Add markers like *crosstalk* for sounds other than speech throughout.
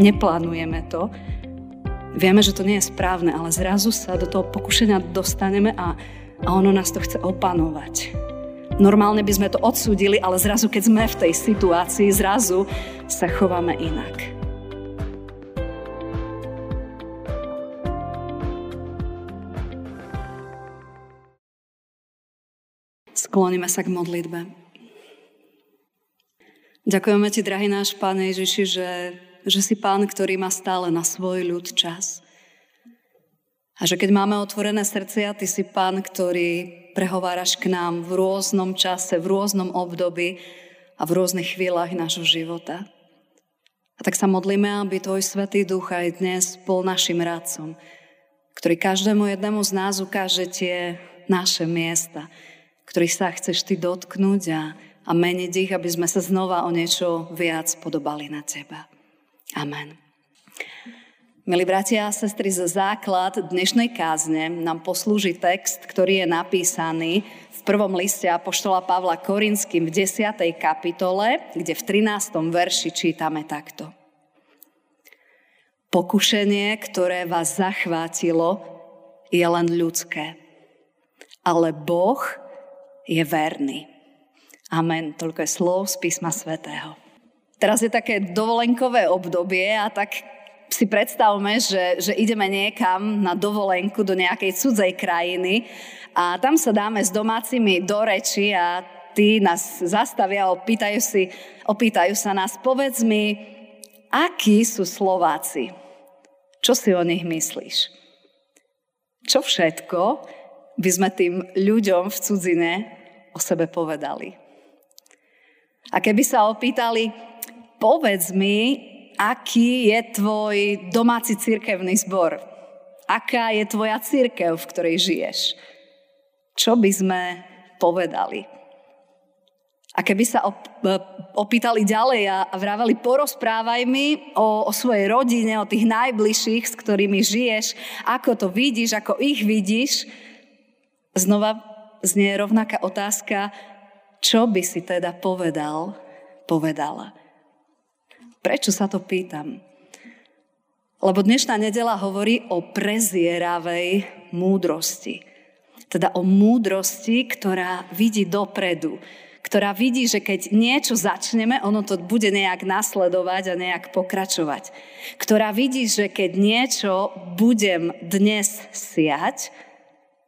neplánujeme to, vieme, že to nie je správne, ale zrazu sa do toho pokušenia dostaneme a, a ono nás to chce opanovať. Normálne by sme to odsúdili, ale zrazu, keď sme v tej situácii, zrazu sa chováme inak. Skloníme sa k modlitbe. Ďakujeme Ti, drahý náš Pán Ježiši, že, že si Pán, ktorý má stále na svoj ľud čas. A že keď máme otvorené srdcia, Ty si Pán, ktorý prehováraš k nám v rôznom čase, v rôznom období a v rôznych chvíľach nášho života. A tak sa modlíme, aby Tvoj Svetý Duch aj dnes bol našim radcom, ktorý každému jednému z nás ukáže tie naše miesta, ktorých sa chceš Ty dotknúť a, a meniť ich, aby sme sa znova o niečo viac podobali na Teba. Amen. Milí bratia a sestry, za základ dnešnej kázne nám poslúži text, ktorý je napísaný v prvom liste Apoštola Pavla Korinským v 10. kapitole, kde v 13. verši čítame takto. Pokušenie, ktoré vás zachvátilo, je len ľudské. Ale Boh je verný. Amen. Toľko je slov z písma svätého. Teraz je také dovolenkové obdobie a tak si predstavme, že, že ideme niekam na dovolenku do nejakej cudzej krajiny a tam sa dáme s domácimi do reči a tí nás zastavia a opýtajú, si, opýtajú sa nás, povedz mi, akí sú Slováci? Čo si o nich myslíš? Čo všetko by sme tým ľuďom v cudzine o sebe povedali. A keby sa opýtali, povedz mi, aký je tvoj domáci cirkevný zbor, aká je tvoja církev, v ktorej žiješ, čo by sme povedali. A keby sa opýtali ďalej a vraveli, porozprávaj mi o, o svojej rodine, o tých najbližších, s ktorými žiješ, ako to vidíš, ako ich vidíš, znova znie rovnaká otázka, čo by si teda povedal, povedala. Prečo sa to pýtam? Lebo dnešná nedela hovorí o prezieravej múdrosti. Teda o múdrosti, ktorá vidí dopredu. Ktorá vidí, že keď niečo začneme, ono to bude nejak nasledovať a nejak pokračovať. Ktorá vidí, že keď niečo budem dnes siať,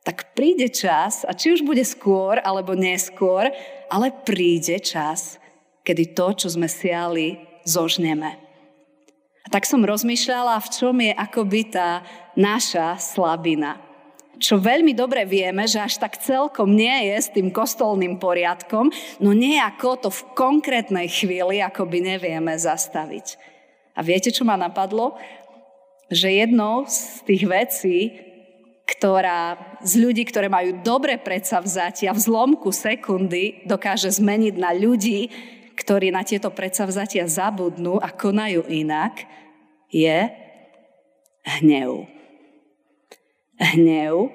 tak príde čas, a či už bude skôr alebo neskôr, ale príde čas, kedy to, čo sme siali, zožneme. A tak som rozmýšľala, v čom je akoby tá naša slabina. Čo veľmi dobre vieme, že až tak celkom nie je s tým kostolným poriadkom, no nejako to v konkrétnej chvíli akoby nevieme zastaviť. A viete, čo ma napadlo? Že jednou z tých vecí, ktorá z ľudí, ktoré majú dobre predsavzatia v zlomku sekundy dokáže zmeniť na ľudí, ktorí na tieto predsavzatia zabudnú a konajú inak, je hnev. Hnev,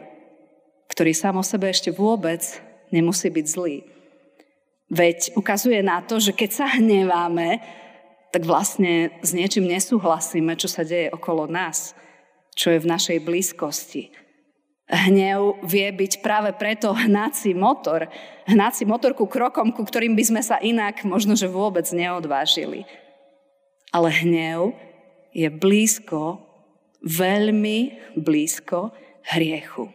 ktorý sám o sebe ešte vôbec nemusí byť zlý. Veď ukazuje na to, že keď sa hneváme, tak vlastne s niečím nesúhlasíme, čo sa deje okolo nás, čo je v našej blízkosti Hnev vie byť práve preto hnací motor. Hnací motor ku krokom, ku ktorým by sme sa inak možno, že vôbec neodvážili. Ale hnev je blízko, veľmi blízko hriechu.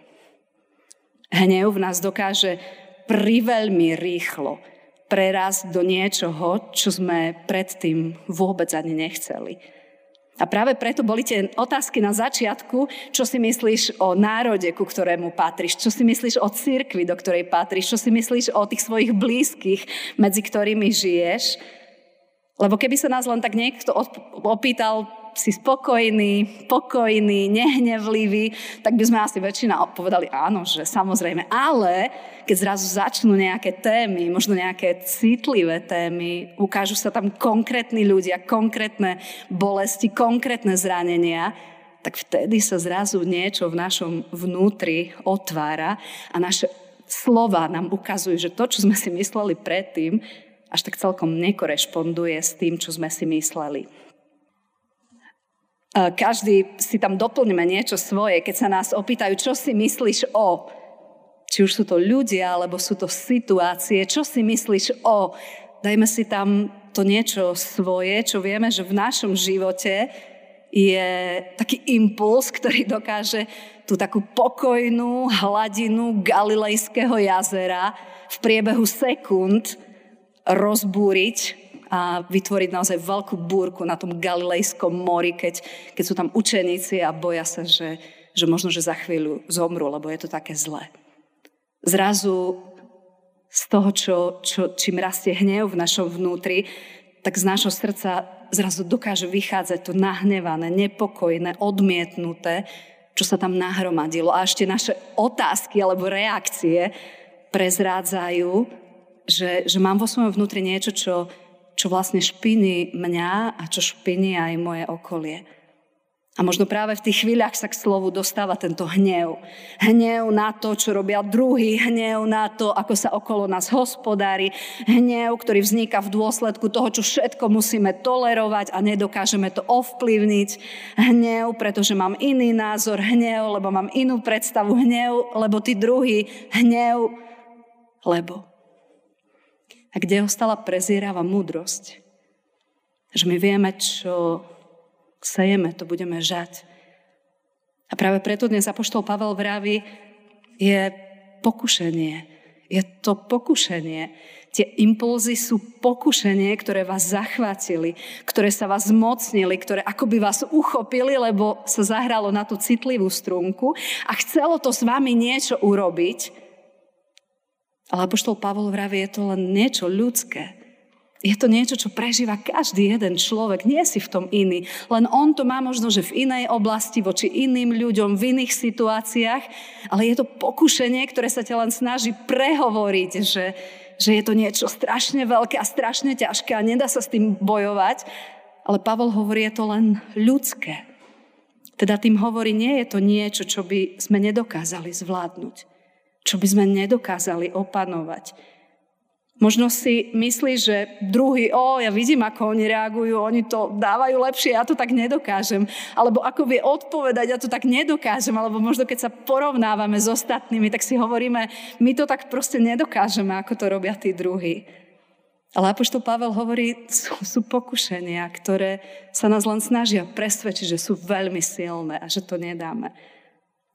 Hnev v nás dokáže priveľmi rýchlo prerazť do niečoho, čo sme predtým vôbec ani nechceli. A práve preto boli tie otázky na začiatku, čo si myslíš o národe, ku ktorému patríš, čo si myslíš o cirkvi, do ktorej patríš, čo si myslíš o tých svojich blízkych, medzi ktorými žiješ. Lebo keby sa nás len tak niekto opýtal, si spokojný, pokojný, nehnevlivý, tak by sme asi väčšina povedali áno, že samozrejme. Ale keď zrazu začnú nejaké témy, možno nejaké citlivé témy, ukážu sa tam konkrétni ľudia, konkrétne bolesti, konkrétne zranenia, tak vtedy sa zrazu niečo v našom vnútri otvára a naše slova nám ukazujú, že to, čo sme si mysleli predtým, až tak celkom nekorešponduje s tým, čo sme si mysleli. Každý si tam doplňme niečo svoje, keď sa nás opýtajú, čo si myslíš o, či už sú to ľudia, alebo sú to situácie, čo si myslíš o, dajme si tam to niečo svoje, čo vieme, že v našom živote je taký impuls, ktorý dokáže tú takú pokojnú hladinu Galilejského jazera v priebehu sekúnd rozbúriť a vytvoriť naozaj veľkú búrku na tom Galilejskom mori, keď, keď sú tam učeníci a boja sa, že, že možno, že za chvíľu zomru, lebo je to také zlé. Zrazu z toho, čo, čo, čím rastie hnev v našom vnútri, tak z nášho srdca zrazu dokáže vychádzať to nahnevané, nepokojné, odmietnuté, čo sa tam nahromadilo. A ešte naše otázky alebo reakcie prezrádzajú, že, že mám vo svojom vnútri niečo, čo, čo vlastne špiní mňa a čo špiní aj moje okolie. A možno práve v tých chvíľach sa k slovu dostáva tento hnev. Hnev na to, čo robia druhý, hnev na to, ako sa okolo nás hospodári, hnev, ktorý vzniká v dôsledku toho, čo všetko musíme tolerovať a nedokážeme to ovplyvniť. Hnev, pretože mám iný názor, hnev, lebo mám inú predstavu, hnev, lebo tí druhý, hnev, lebo. A kde ostala prezieravá múdrosť? Že my vieme, čo sejeme, to budeme žať. A práve preto dnes Apoštol Pavel vraví, je pokušenie. Je to pokušenie. Tie impulzy sú pokušenie, ktoré vás zachvátili, ktoré sa vás zmocnili, ktoré akoby vás uchopili, lebo sa zahralo na tú citlivú strunku a chcelo to s vami niečo urobiť, ale Apoštol Pavol vraví, je to len niečo ľudské. Je to niečo, čo prežíva každý jeden človek. Nie si v tom iný. Len on to má možno, že v inej oblasti, voči iným ľuďom, v iných situáciách. Ale je to pokušenie, ktoré sa ťa len snaží prehovoriť, že, že je to niečo strašne veľké a strašne ťažké a nedá sa s tým bojovať. Ale Pavol hovorí, je to len ľudské. Teda tým hovorí, nie je to niečo, čo by sme nedokázali zvládnuť čo by sme nedokázali opanovať. Možno si myslíš, že druhý, o, ja vidím, ako oni reagujú, oni to dávajú lepšie, ja to tak nedokážem. Alebo ako vie odpovedať, ja to tak nedokážem. Alebo možno keď sa porovnávame s ostatnými, tak si hovoríme, my to tak proste nedokážeme, ako to robia tí druhí. Ale Apoštol Pavel hovorí, sú, sú pokušenia, ktoré sa nás len snažia presvedčiť, že sú veľmi silné a že to nedáme.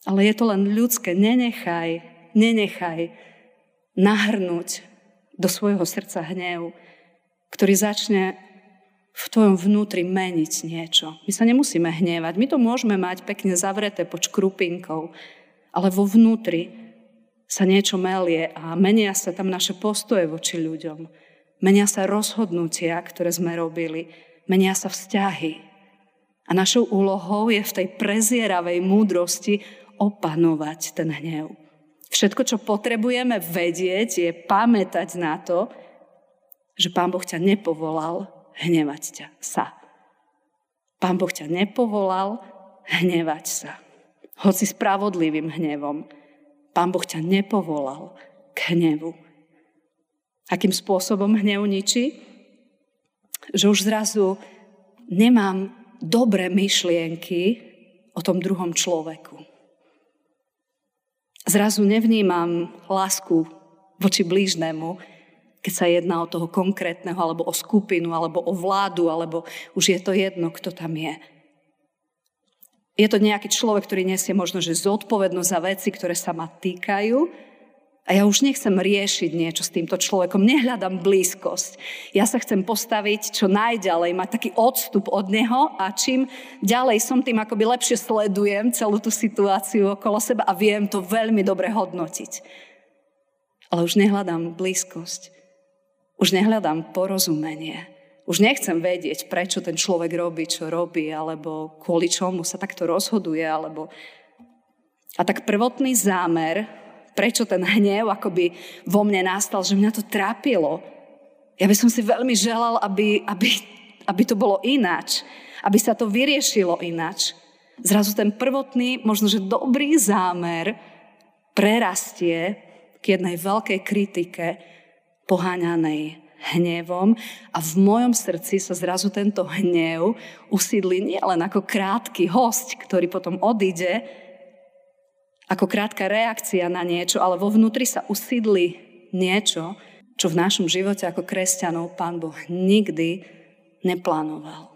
Ale je to len ľudské. Nenechaj nenechaj nahrnúť do svojho srdca hnev, ktorý začne v tvojom vnútri meniť niečo. My sa nemusíme hnevať. My to môžeme mať pekne zavreté pod škrupinkou, ale vo vnútri sa niečo melie a menia sa tam naše postoje voči ľuďom. Menia sa rozhodnutia, ktoré sme robili. Menia sa vzťahy. A našou úlohou je v tej prezieravej múdrosti opanovať ten hnev. Všetko, čo potrebujeme vedieť, je pamätať na to, že Pán Boh ťa nepovolal hnevať ťa sa. Pán Boh ťa nepovolal hnevať sa. Hoci spravodlivým hnevom. Pán Boh ťa nepovolal k hnevu. Akým spôsobom hnev ničí? Že už zrazu nemám dobré myšlienky o tom druhom človeku. Zrazu nevnímam lásku voči blížnemu, keď sa jedná o toho konkrétneho, alebo o skupinu, alebo o vládu, alebo už je to jedno, kto tam je. Je to nejaký človek, ktorý nesie možno, že zodpovednosť za veci, ktoré sa ma týkajú, a ja už nechcem riešiť niečo s týmto človekom, nehľadám blízkosť. Ja sa chcem postaviť čo najďalej, mať taký odstup od neho a čím ďalej som tým akoby lepšie sledujem celú tú situáciu okolo seba a viem to veľmi dobre hodnotiť. Ale už nehľadám blízkosť. Už nehľadám porozumenie. Už nechcem vedieť, prečo ten človek robí, čo robí, alebo kvôli čomu sa takto rozhoduje, alebo... A tak prvotný zámer prečo ten hnev akoby vo mne nastal, že mňa to trápilo. Ja by som si veľmi želal, aby, aby, aby to bolo ináč, aby sa to vyriešilo ináč. Zrazu ten prvotný, možno že dobrý zámer prerastie k jednej veľkej kritike poháňanej hnevom a v mojom srdci sa zrazu tento hnev usídli nielen ako krátky host, ktorý potom odíde, ako krátka reakcia na niečo, ale vo vnútri sa usídli niečo, čo v našom živote ako kresťanov Pán Boh nikdy neplánoval.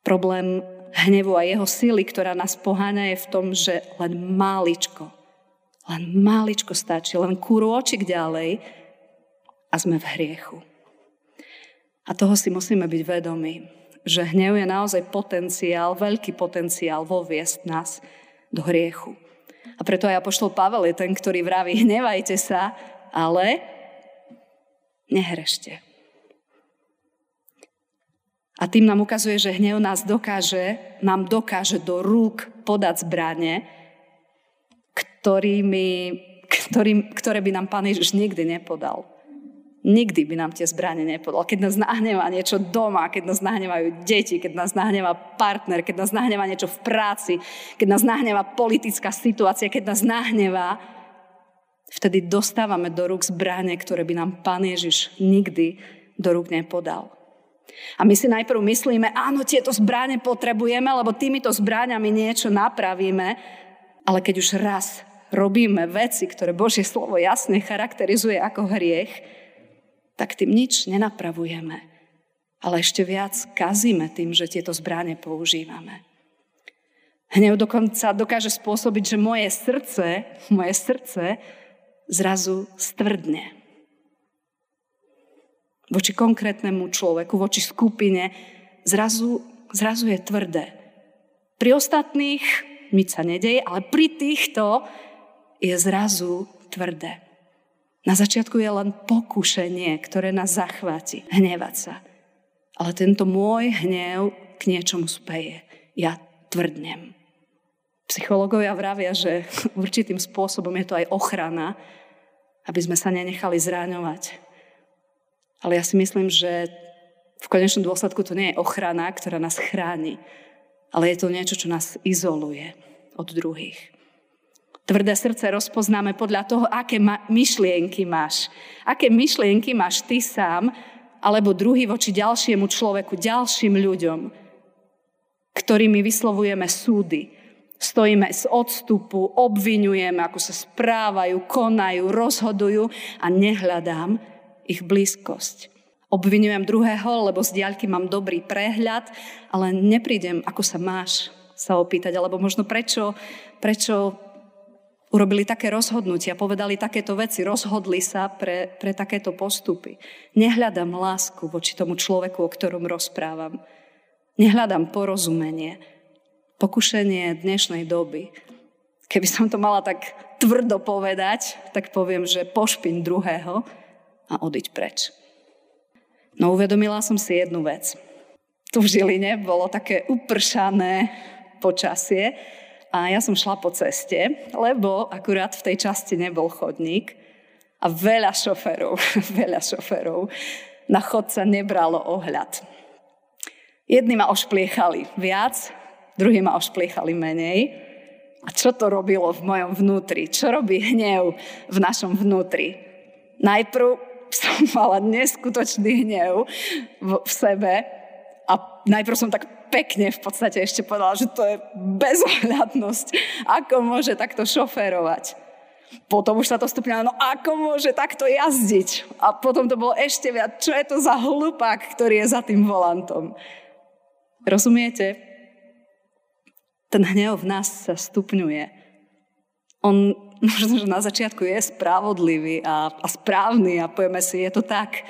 Problém hnevu a jeho síly, ktorá nás poháňa, je v tom, že len máličko, len máličko stačí, len kúročik ďalej a sme v hriechu. A toho si musíme byť vedomi, že hnev je naozaj potenciál, veľký potenciál voviesť nás do hriechu. A preto aj Apoštol Pavel je ten, ktorý vraví, *laughs* hnevajte sa, ale nehrešte. A tým nám ukazuje, že hnev nás dokáže, nám dokáže do rúk podať zbranie, ktorými, ktorým, ktoré by nám Pán Ježiš nikdy nepodal. Nikdy by nám tie zbranie nepodal. Keď nás nahnevá niečo doma, keď nás nahnevajú deti, keď nás nahnevá partner, keď nás nahnevá niečo v práci, keď nás nahnevá politická situácia, keď nás nahnevá, vtedy dostávame do rúk zbranie, ktoré by nám Pán Ježiš nikdy do rúk nepodal. A my si najprv myslíme, áno, tieto zbráne potrebujeme, lebo týmito zbráňami niečo napravíme, ale keď už raz robíme veci, ktoré Božie slovo jasne charakterizuje ako hriech, tak tým nič nenapravujeme. Ale ešte viac kazíme tým, že tieto zbráne používame. Hnev dokonca dokáže spôsobiť, že moje srdce, moje srdce zrazu stvrdne voči konkrétnemu človeku, voči skupine, zrazu, zrazu je tvrdé. Pri ostatných nič sa nedeje, ale pri týchto je zrazu tvrdé. Na začiatku je len pokušenie, ktoré nás zachváti, hnevať sa. Ale tento môj hnev k niečomu speje. Ja tvrdnem. Psychológovia vravia, že *laughs* určitým spôsobom je to aj ochrana, aby sme sa nenechali zráňovať ale ja si myslím, že v konečnom dôsledku to nie je ochrana, ktorá nás chráni, ale je to niečo, čo nás izoluje od druhých. Tvrdé srdce rozpoznáme podľa toho, aké ma- myšlienky máš. Aké myšlienky máš ty sám, alebo druhý voči ďalšiemu človeku, ďalším ľuďom, ktorými vyslovujeme súdy. Stojíme z odstupu, obvinujeme, ako sa správajú, konajú, rozhodujú a nehľadám, ich blízkosť. Obvinujem druhého, lebo z diaľky mám dobrý prehľad, ale neprídem, ako sa máš, sa opýtať, alebo možno prečo, prečo urobili také rozhodnutia, povedali takéto veci, rozhodli sa pre, pre takéto postupy. Nehľadám lásku voči tomu človeku, o ktorom rozprávam. Nehľadám porozumenie. Pokušenie dnešnej doby. Keby som to mala tak tvrdo povedať, tak poviem, že pošpin druhého, a odiť preč. No uvedomila som si jednu vec. Tu v Žiline bolo také upršané počasie a ja som šla po ceste, lebo akurát v tej časti nebol chodník a veľa šoferov, *laughs* veľa šoferov na chodca nebralo ohľad. Jedni ma ošpliechali viac, druhí ma ošpliechali menej. A čo to robilo v mojom vnútri? Čo robí hnev v našom vnútri? Najprv *laughs* som mala neskutočný hnev v, sebe a najprv som tak pekne v podstate ešte povedala, že to je bezohľadnosť. Ako môže takto šoférovať? Potom už sa to stupňalo, no ako môže takto jazdiť? A potom to bolo ešte viac, čo je to za hlupák, ktorý je za tým volantom? Rozumiete? Ten hnev v nás sa stupňuje. On možno, že na začiatku je spravodlivý a, a správny a povieme si, je to tak.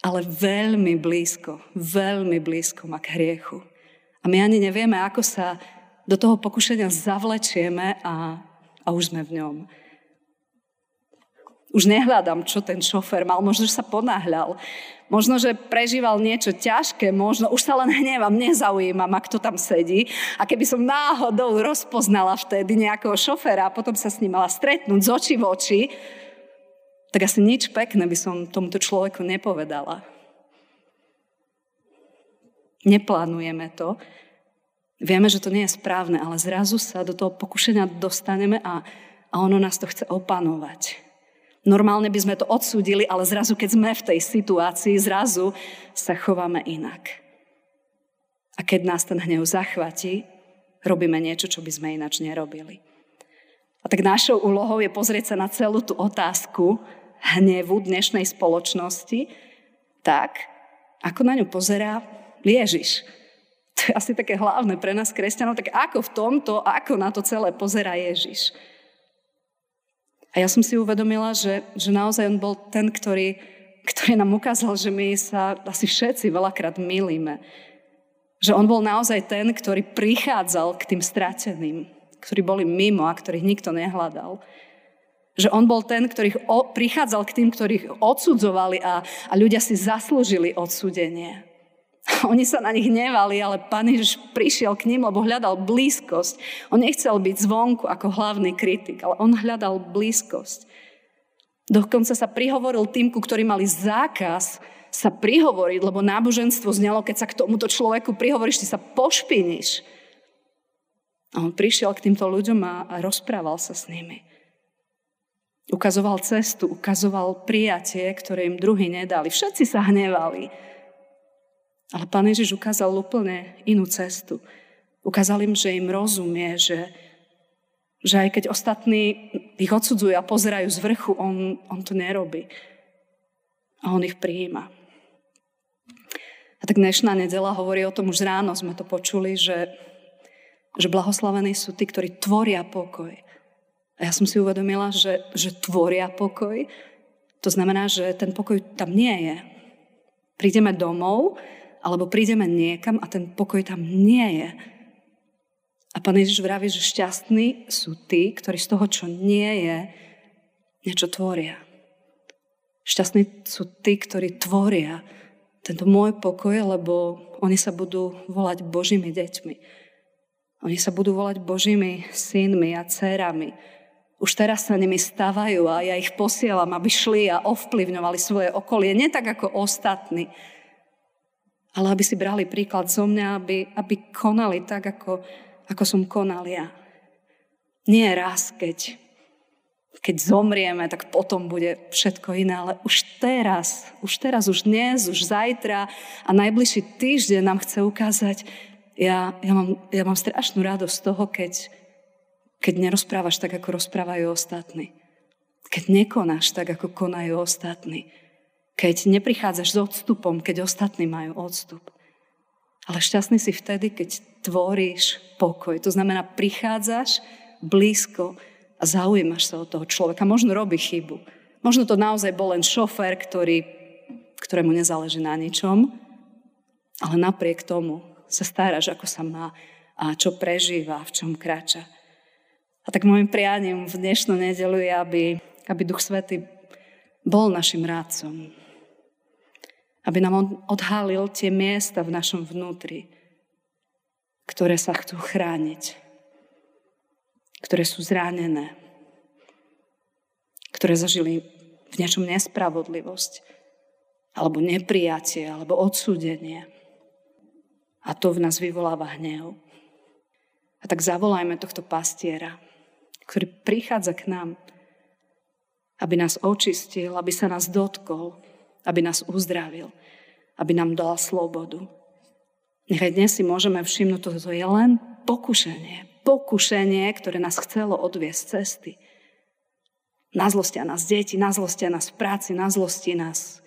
Ale veľmi blízko, veľmi blízko má k hriechu. A my ani nevieme, ako sa do toho pokušenia zavlečieme a, a už sme v ňom. Už nehľadám, čo ten šofer mal, možno, že sa ponáhľal. Možno, že prežíval niečo ťažké, možno už sa len hnevam, nezaujíma ma, kto tam sedí. A keby som náhodou rozpoznala vtedy nejakého šoféra a potom sa s ním mala stretnúť z očí v oči, tak asi nič pekné by som tomuto človeku nepovedala. Neplánujeme to. Vieme, že to nie je správne, ale zrazu sa do toho pokušenia dostaneme a, a ono nás to chce opanovať. Normálne by sme to odsúdili, ale zrazu, keď sme v tej situácii, zrazu sa chováme inak. A keď nás ten hnev zachvatí, robíme niečo, čo by sme inač nerobili. A tak našou úlohou je pozrieť sa na celú tú otázku hnevu dnešnej spoločnosti tak, ako na ňu pozerá Ježiš. To je asi také hlavné pre nás kresťanov, tak ako v tomto, ako na to celé pozerá Ježiš. A ja som si uvedomila, že, že naozaj on bol ten, ktorý, ktorý nám ukázal, že my sa asi všetci veľakrát milíme. Že on bol naozaj ten, ktorý prichádzal k tým strateným, ktorí boli mimo a ktorých nikto nehľadal. Že on bol ten, ktorý prichádzal k tým, ktorých odsudzovali a, a ľudia si zaslúžili odsudenie. *laughs* Oni sa na nich nevali, ale pán Ježiš prišiel k ním, lebo hľadal blízkosť. On nechcel byť zvonku ako hlavný kritik, ale on hľadal blízkosť. Dokonca sa prihovoril tým, ku ktorí mali zákaz sa prihovoriť, lebo náboženstvo znelo, keď sa k tomuto človeku prihovoríš, ty sa pošpiníš. A on prišiel k týmto ľuďom a, rozprával sa s nimi. Ukazoval cestu, ukazoval prijatie, ktoré im druhý nedali. Všetci sa hnevali. Ale pán Ježiš ukázal úplne inú cestu. Ukázal im, že im rozumie, že, že aj keď ostatní ich odsudzujú a pozerajú z vrchu, on, on to nerobí. A on ich prijíma. A tak dnešná nedela hovorí o tom, už ráno sme to počuli, že, že blahoslavení sú tí, ktorí tvoria pokoj. A ja som si uvedomila, že, že tvoria pokoj, to znamená, že ten pokoj tam nie je. Prídeme domov alebo prídeme niekam a ten pokoj tam nie je. A pán Ježiš vraví, že šťastní sú tí, ktorí z toho, čo nie je, niečo tvoria. Šťastní sú tí, ktorí tvoria tento môj pokoj, lebo oni sa budú volať Božími deťmi. Oni sa budú volať Božími synmi a dcerami. Už teraz sa nimi stávajú a ja ich posielam, aby šli a ovplyvňovali svoje okolie. Nie tak ako ostatní, ale aby si brali príklad zo mňa, aby, aby konali tak, ako, ako som konal ja. Nie raz, keď, keď zomrieme, tak potom bude všetko iné, ale už teraz, už teraz, už dnes, už zajtra a najbližší týždeň nám chce ukázať, ja, ja, mám, ja mám strašnú radosť z toho, keď, keď nerozprávaš tak, ako rozprávajú ostatní. Keď nekonáš tak, ako konajú ostatní keď neprichádzaš s odstupom, keď ostatní majú odstup. Ale šťastný si vtedy, keď tvoríš pokoj. To znamená, prichádzaš blízko a zaujímaš sa od toho človeka. Možno robí chybu. Možno to naozaj bol len šofér, ktorý, ktorému nezáleží na ničom, ale napriek tomu sa staráš, ako sa má a čo prežíva, v čom kráča. A tak môjim prianím v dnešnú nedelu je, aby, aby Duch Svety bol našim rádcom, aby nám odhalil tie miesta v našom vnútri, ktoré sa chcú chrániť, ktoré sú zranené, ktoré zažili v niečom nespravodlivosť, alebo neprijatie, alebo odsúdenie. A to v nás vyvoláva hnev. A tak zavolajme tohto pastiera, ktorý prichádza k nám, aby nás očistil, aby sa nás dotkol, aby nás uzdravil, aby nám dal slobodu. Nechaj dnes si môžeme všimnúť, toto je len pokušenie. Pokušenie, ktoré nás chcelo odviesť cesty. Nazlostia nás deti, nazlostia nás v práci, nazlosti nás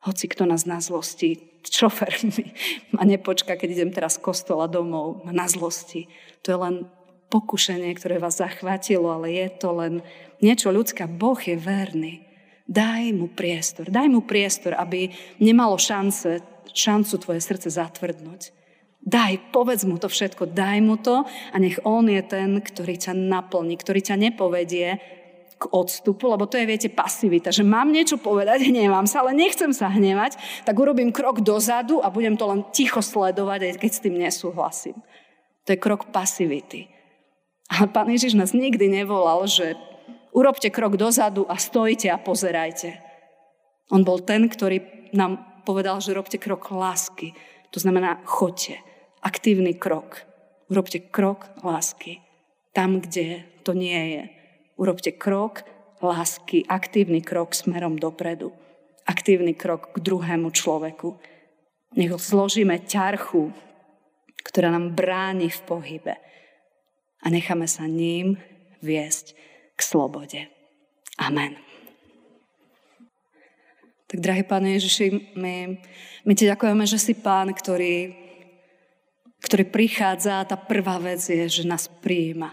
hoci kto nás na zlosti, šofer mi *laughs* ma nepočka, keď idem teraz z kostola domov, ma na zlosti. To je len pokušenie, ktoré vás zachvátilo, ale je to len niečo ľudské. Boh je verný. Daj mu priestor, daj mu priestor, aby nemalo šance, šancu tvoje srdce zatvrdnúť. Daj, povedz mu to všetko, daj mu to a nech on je ten, ktorý ťa naplní, ktorý ťa nepovedie k odstupu, lebo to je, viete, pasivita, že mám niečo povedať, hnevám sa, ale nechcem sa hnevať, tak urobím krok dozadu a budem to len ticho sledovať, keď s tým nesúhlasím. To je krok pasivity. A pán Ježiš nás nikdy nevolal, že urobte krok dozadu a stojte a pozerajte. On bol ten, ktorý nám povedal, že robte krok lásky. To znamená, choďte. Aktívny krok. Urobte krok lásky. Tam, kde to nie je. Urobte krok lásky, aktívny krok smerom dopredu. Aktívny krok k druhému človeku. Nech zložíme ťarchu, ktorá nám bráni v pohybe a necháme sa ním viesť k slobode. Amen. Tak, drahý Pán Ježiši, my, my Ti ďakujeme, že si Pán, ktorý, ktorý prichádza a tá prvá vec je, že nás prijíma.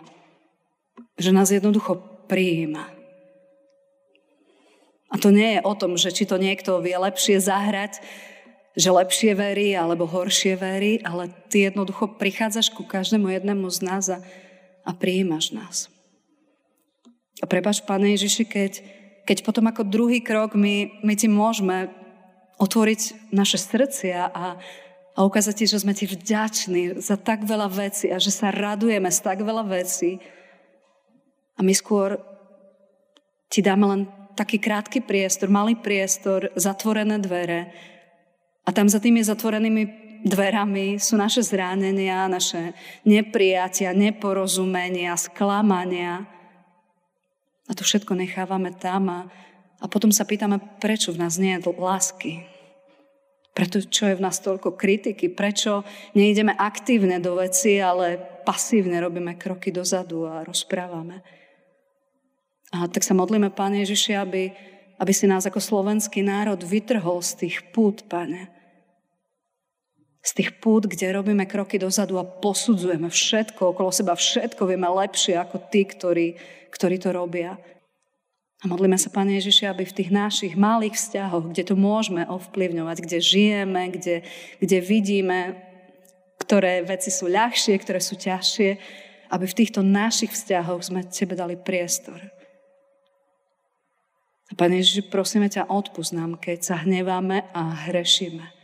Že nás jednoducho prijíma. A to nie je o tom, že či to niekto vie lepšie zahrať, že lepšie verí alebo horšie verí, ale ty jednoducho prichádzaš ku každému jednému z nás a, a prijímaš nás. A prepač, Pane Ježiši, keď, keď potom ako druhý krok my, my ti môžeme otvoriť naše srdcia a, a ukázať ti, že sme ti vďační za tak veľa vecí a že sa radujeme z tak veľa vecí. A my skôr ti dáme len taký krátky priestor, malý priestor, zatvorené dvere, a tam za tými zatvorenými dverami sú naše zranenia, naše neprijatia, neporozumenia, sklamania. A to všetko nechávame tam a, a potom sa pýtame, prečo v nás nie je lásky. Preto, čo je v nás toľko kritiky, prečo neideme aktívne do veci, ale pasívne robíme kroky dozadu a rozprávame. A tak sa modlíme, Pane Ježiši, aby, aby si nás ako slovenský národ vytrhol z tých pút, Pane z tých pút, kde robíme kroky dozadu a posudzujeme všetko okolo seba, všetko vieme lepšie ako tí, ktorí, ktorí to robia. A modlíme sa, Pane Ježiši, aby v tých našich malých vzťahoch, kde to môžeme ovplyvňovať, kde žijeme, kde, kde vidíme, ktoré veci sú ľahšie, ktoré sú ťažšie, aby v týchto našich vzťahoch sme Tebe dali priestor. A Pane Ježiši, prosíme ťa, odpust nám, keď sa hneváme a hrešíme.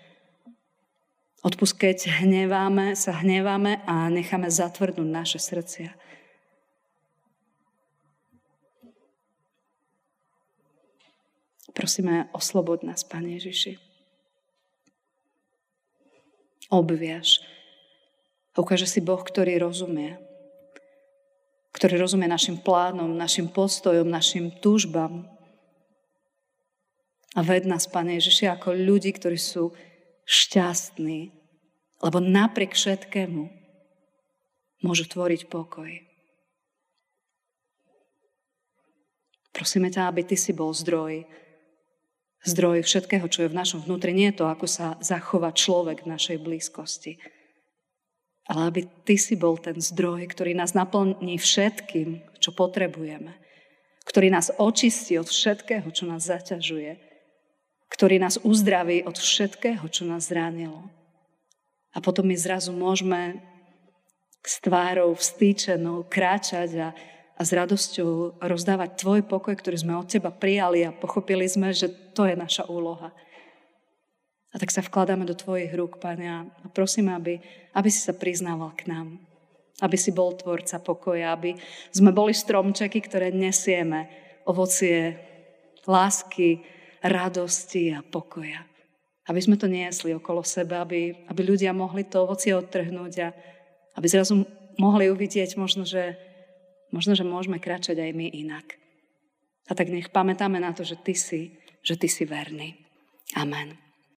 Odpust, keď hneváme, sa hneváme a necháme zatvrdnúť naše srdcia. Prosíme, oslobod nás, Pane Ježiši. Obviaž. Ukáže si Boh, ktorý rozumie. Ktorý rozumie našim plánom, našim postojom, našim túžbám. A ved nás, Pane Ježiši, ako ľudí, ktorí sú šťastný, lebo napriek všetkému môžu tvoriť pokoj. Prosíme ťa, aby ty si bol zdroj, zdroj všetkého, čo je v našom vnútri. Nie je to, ako sa zachová človek v našej blízkosti, ale aby ty si bol ten zdroj, ktorý nás naplní všetkým, čo potrebujeme, ktorý nás očistí od všetkého, čo nás zaťažuje, ktorý nás uzdraví od všetkého, čo nás zranilo. A potom my zrazu môžeme s tvárou vstýčenou kráčať a, a s radosťou rozdávať tvoj pokoj, ktorý sme od teba prijali a pochopili sme, že to je naša úloha. A tak sa vkladáme do tvojich rúk, Pane, a prosíme, aby, aby si sa priznával k nám. Aby si bol tvorca pokoja, aby sme boli stromčeky, ktoré nesieme ovocie lásky, radosti a pokoja. Aby sme to niesli okolo seba, aby, aby ľudia mohli to ovocie odtrhnúť a aby zrazu mohli uvidieť možno, že, možno, že môžeme kráčať aj my inak. A tak nech pamätáme na to, že ty si, že ty si verný. Amen.